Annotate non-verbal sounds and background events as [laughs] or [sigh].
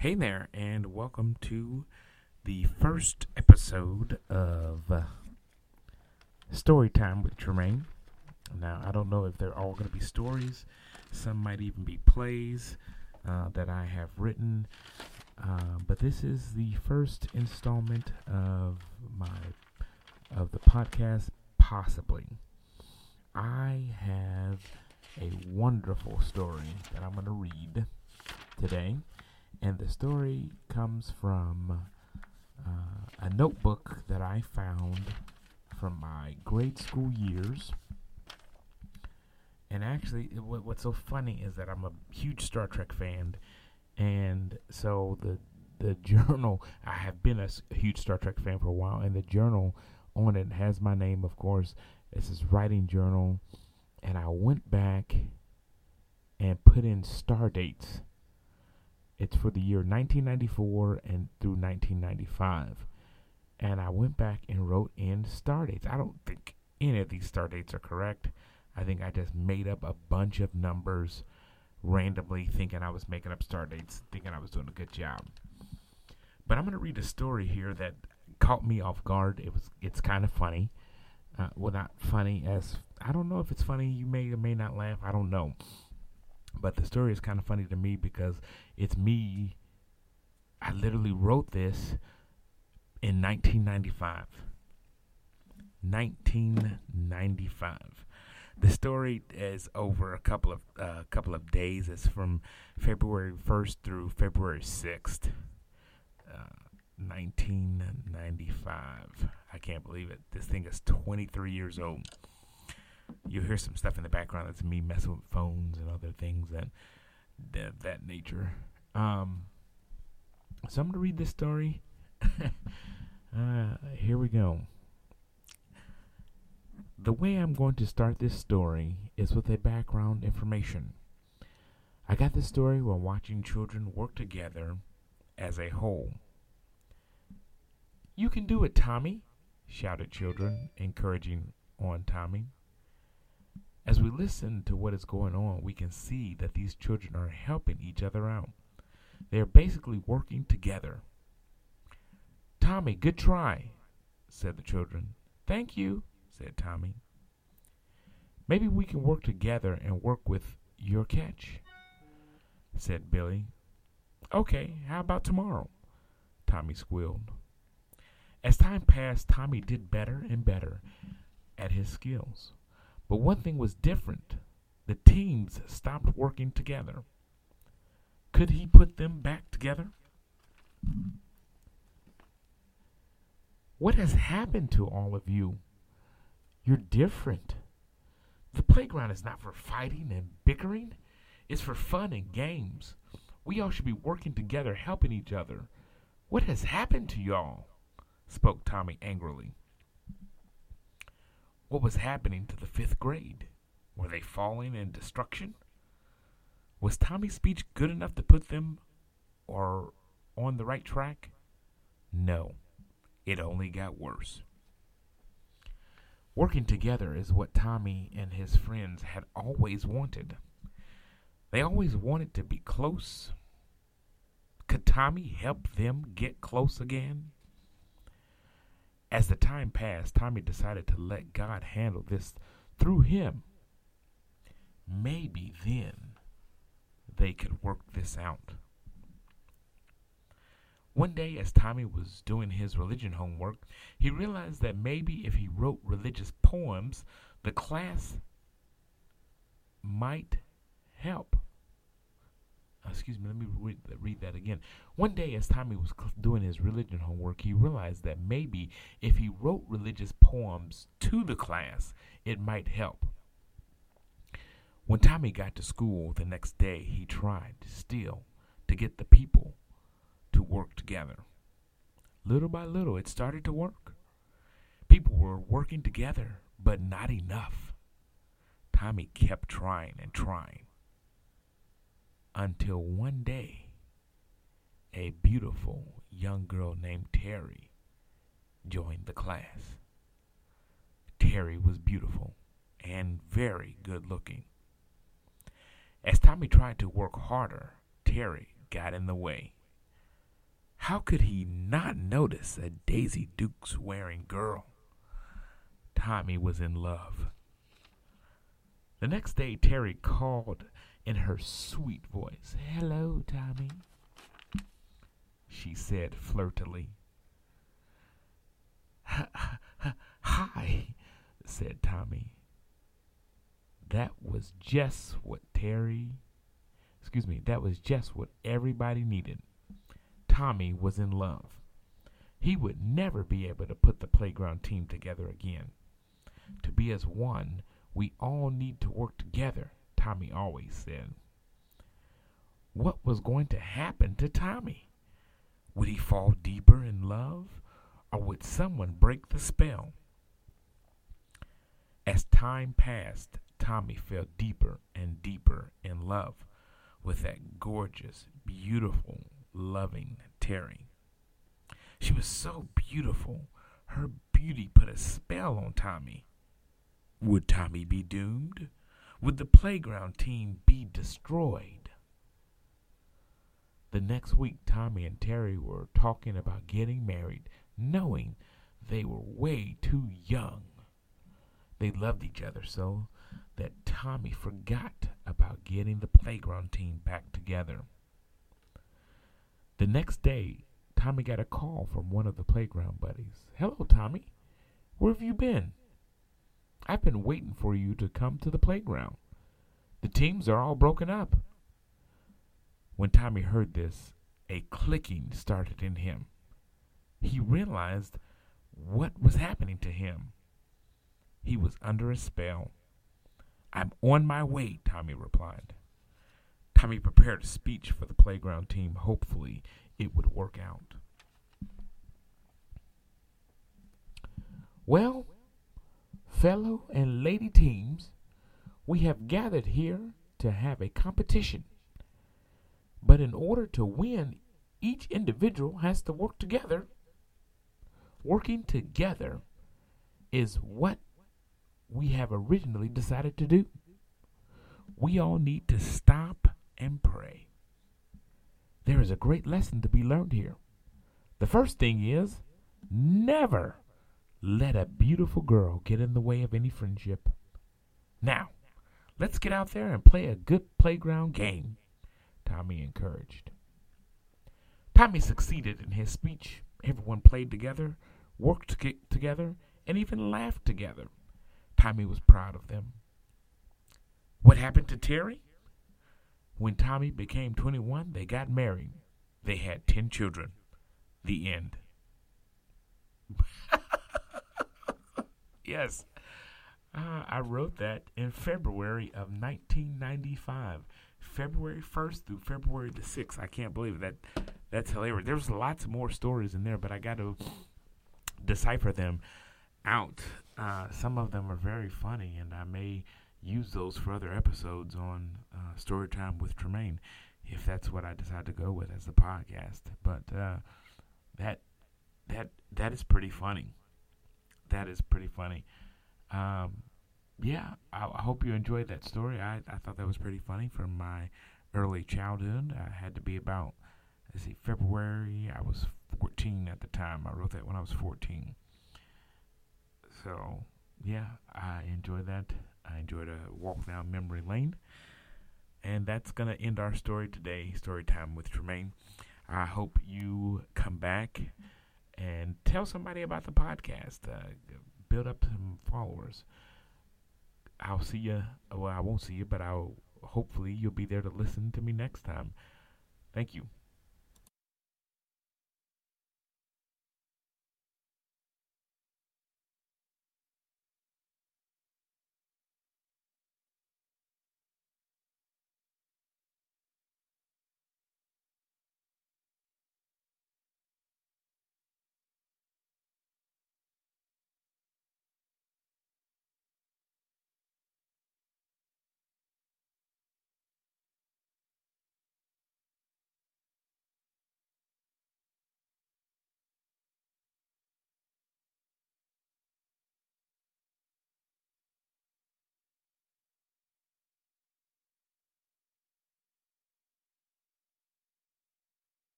Hey there, and welcome to the first episode of uh, Story Time with Tremaine. Now, I don't know if they're all going to be stories, some might even be plays uh, that I have written, uh, but this is the first installment of my of the podcast, possibly. I have a wonderful story that I'm going to read today. And the story comes from uh, a notebook that I found from my grade school years. And actually, what, what's so funny is that I'm a huge Star Trek fan, and so the the [laughs] journal I have been a huge Star Trek fan for a while, and the journal on it has my name, of course. It's this writing journal, and I went back and put in star dates it's for the year 1994 and through 1995. And I went back and wrote in star dates. I don't think any of these star dates are correct. I think I just made up a bunch of numbers randomly, thinking I was making up star dates, thinking I was doing a good job. But I'm going to read a story here that caught me off guard. It was, it's kind of funny. Uh, well, not funny as I don't know if it's funny. You may or may not laugh. I don't know. But the story is kind of funny to me because it's me. I literally wrote this in 1995. 1995. The story is over a couple of uh, couple of days. It's from February 1st through February 6th. Uh, 1995. I can't believe it. This thing is 23 years old you'll hear some stuff in the background that's me messing with phones and other things that that, that nature. Um, so I'm gonna read this story. [laughs] uh, here we go. The way I'm going to start this story is with a background information. I got this story while watching children work together as a whole. You can do it, Tommy, shouted children, encouraging on Tommy. As we listen to what is going on, we can see that these children are helping each other out. They are basically working together. Tommy, good try, said the children. Thank you, said Tommy. Maybe we can work together and work with your catch, said Billy. Okay, how about tomorrow? Tommy squealed. As time passed, Tommy did better and better at his skills. But one thing was different. The teams stopped working together. Could he put them back together? What has happened to all of you? You're different. The playground is not for fighting and bickering, it's for fun and games. We all should be working together, helping each other. What has happened to y'all? spoke Tommy angrily. What was happening to the fifth grade? Were they falling in destruction? Was Tommy's speech good enough to put them or on the right track? No, it only got worse. Working together is what Tommy and his friends had always wanted. They always wanted to be close. Could Tommy help them get close again? As the time passed, Tommy decided to let God handle this through him. Maybe then they could work this out. One day, as Tommy was doing his religion homework, he realized that maybe if he wrote religious poems, the class might help. Uh, excuse me, let me read, read that again. One day, as Tommy was doing his religion homework, he realized that maybe if he wrote religious poems to the class, it might help. When Tommy got to school the next day, he tried still to get the people to work together. Little by little, it started to work. People were working together, but not enough. Tommy kept trying and trying until one day a beautiful young girl named Terry joined the class. Terry was beautiful and very good looking. As Tommy tried to work harder, Terry got in the way. How could he not notice a Daisy Dukes wearing girl? Tommy was in love. The next day, Terry called in her sweet voice. Hello, Tommy, she said flirtily. [laughs] Hi, said Tommy. That was just what Terry, excuse me, that was just what everybody needed. Tommy was in love. He would never be able to put the playground team together again. To be as one, we all need to work together, Tommy always said. What was going to happen to Tommy? Would he fall deeper in love, or would someone break the spell? As time passed, Tommy fell deeper and deeper in love with that gorgeous, beautiful, loving Terry. She was so beautiful, her beauty put a spell on Tommy. Would Tommy be doomed? Would the playground team be destroyed? The next week, Tommy and Terry were talking about getting married, knowing they were way too young. They loved each other so that Tommy forgot about getting the playground team back together. The next day, Tommy got a call from one of the playground buddies. Hello, Tommy. Where have you been? I've been waiting for you to come to the playground. The teams are all broken up. When Tommy heard this, a clicking started in him. He realized what was happening to him. He was under a spell. I'm on my way, Tommy replied. Tommy prepared a speech for the playground team. Hopefully, it would work out. Well, fellow and lady teams, we have gathered here to have a competition. But in order to win, each individual has to work together. Working together is what we have originally decided to do. We all need to stop and pray. There is a great lesson to be learned here. The first thing is never let a beautiful girl get in the way of any friendship. Now, let's get out there and play a good playground game, Tommy encouraged. Tommy succeeded in his speech. Everyone played together, worked to together, and even laughed together. Tommy was proud of them. What happened to Terry? When Tommy became 21, they got married. They had 10 children. The end. [laughs] yes. Uh, I wrote that in February of 1995. February 1st through February the 6th. I can't believe that. That's hilarious. There's lots more stories in there, but I got to decipher them out. Uh, some of them are very funny, and I may use those for other episodes on uh, Storytime with Tremaine, if that's what I decide to go with as a podcast. But uh, that that that is pretty funny. That is pretty funny. Um, yeah, I, I, hope you enjoyed that story. I, I thought that was pretty funny from my early childhood. I had to be about, let's see, February. I was 14 at the time. I wrote that when I was 14. So, yeah, I enjoyed that. I enjoyed a walk down memory lane. And that's going to end our story today, story time with Tremaine. I hope you come back and tell somebody about the podcast. Uh, build up some followers. I'll see you. Well, I won't see you, but I'll hopefully you'll be there to listen to me next time. Thank you.